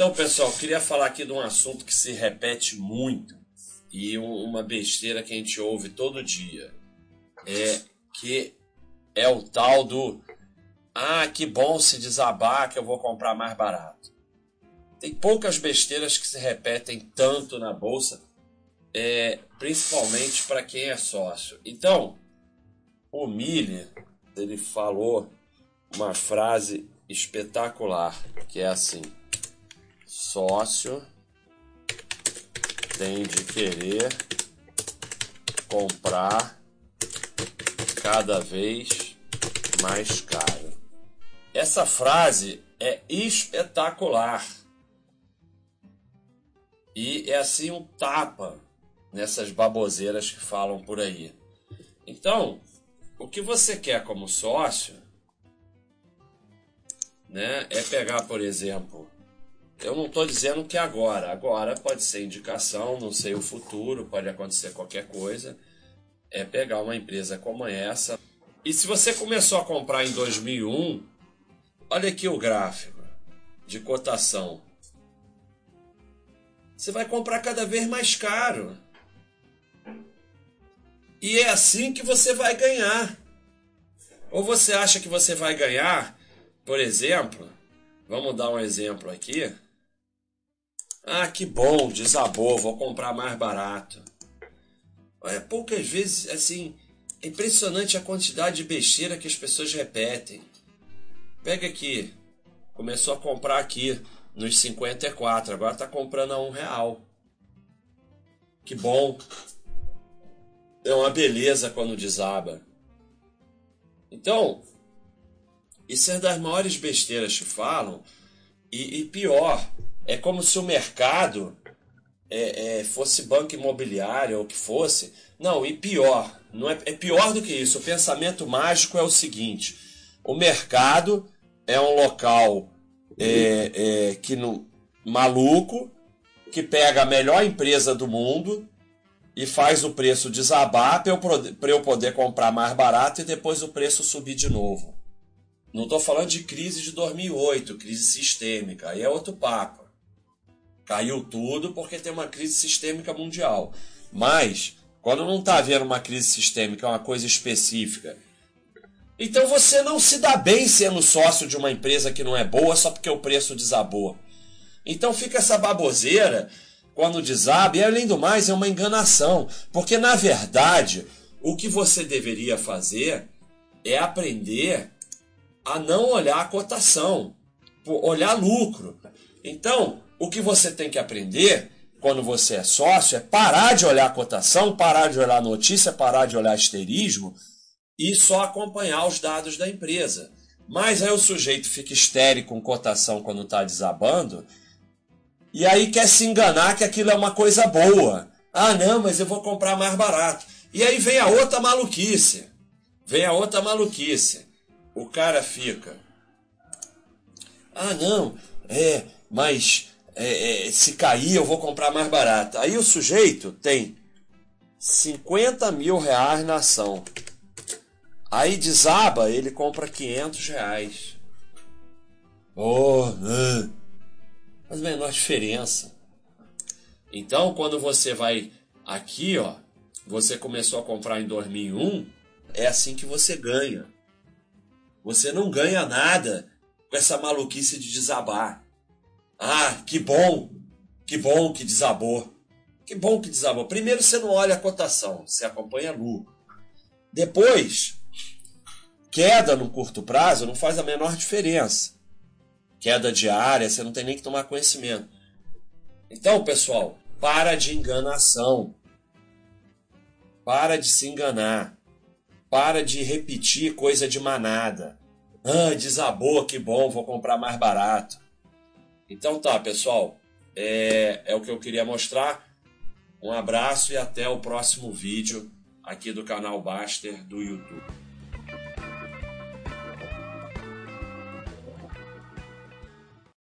Então, pessoal, queria falar aqui de um assunto que se repete muito e uma besteira que a gente ouve todo dia. É que é o tal do ah, que bom se desabar que eu vou comprar mais barato. Tem poucas besteiras que se repetem tanto na bolsa, é, principalmente para quem é sócio. Então, o Miller, ele falou uma frase espetacular, que é assim: sócio tem de querer comprar cada vez mais caro. Essa frase é espetacular. E é assim um tapa nessas baboseiras que falam por aí. Então, o que você quer como sócio, né, é pegar, por exemplo, eu não estou dizendo que agora, agora pode ser indicação, não sei o futuro, pode acontecer qualquer coisa, é pegar uma empresa como essa. E se você começou a comprar em 2001, olha aqui o gráfico de cotação. Você vai comprar cada vez mais caro. E é assim que você vai ganhar. Ou você acha que você vai ganhar, por exemplo, vamos dar um exemplo aqui. Ah, que bom, desabou, vou comprar mais barato. Olha, poucas vezes, assim, é impressionante a quantidade de besteira que as pessoas repetem. Pega aqui, começou a comprar aqui nos 54, agora está comprando a um real. Que bom. É uma beleza quando desaba. Então, isso é das maiores besteiras que falam. E, e pior, é como se o mercado é, é, fosse banco imobiliário ou o que fosse. Não, e pior, não é, é pior do que isso. O pensamento mágico é o seguinte: o mercado é um local é, é, que no, maluco que pega a melhor empresa do mundo e faz o preço desabar para eu, eu poder comprar mais barato e depois o preço subir de novo. Não estou falando de crise de 2008, crise sistêmica, aí é outro papo. Caiu tudo porque tem uma crise sistêmica mundial. Mas, quando não está havendo uma crise sistêmica, é uma coisa específica. Então você não se dá bem sendo sócio de uma empresa que não é boa só porque o preço desabou. Então fica essa baboseira quando desaba, e além do mais é uma enganação, porque na verdade o que você deveria fazer é aprender a não olhar a cotação, olhar lucro. Então, o que você tem que aprender quando você é sócio é parar de olhar a cotação, parar de olhar a notícia, parar de olhar asterismo e só acompanhar os dados da empresa. Mas aí o sujeito fica histérico com cotação quando está desabando e aí quer se enganar que aquilo é uma coisa boa. Ah, não, mas eu vou comprar mais barato. E aí vem a outra maluquice. Vem a outra maluquice. O cara fica. Ah, não, é, mas é, é, se cair eu vou comprar mais barato. Aí o sujeito tem 50 mil reais na ação. Aí desaba, ele compra 500 reais. Oh, faz a menor diferença. Então, quando você vai aqui, ó, você começou a comprar em 2001, é assim que você ganha. Você não ganha nada com essa maluquice de desabar. Ah, que bom, que bom que desabou. Que bom que desabou. Primeiro você não olha a cotação, você acompanha lucro. Depois, queda no curto prazo não faz a menor diferença. Queda diária, você não tem nem que tomar conhecimento. Então, pessoal, para de enganação. Para de se enganar. Para de repetir coisa de manada. Ah, desabou, que bom, vou comprar mais barato. Então tá, pessoal. É, é o que eu queria mostrar. Um abraço e até o próximo vídeo aqui do canal Baster do YouTube.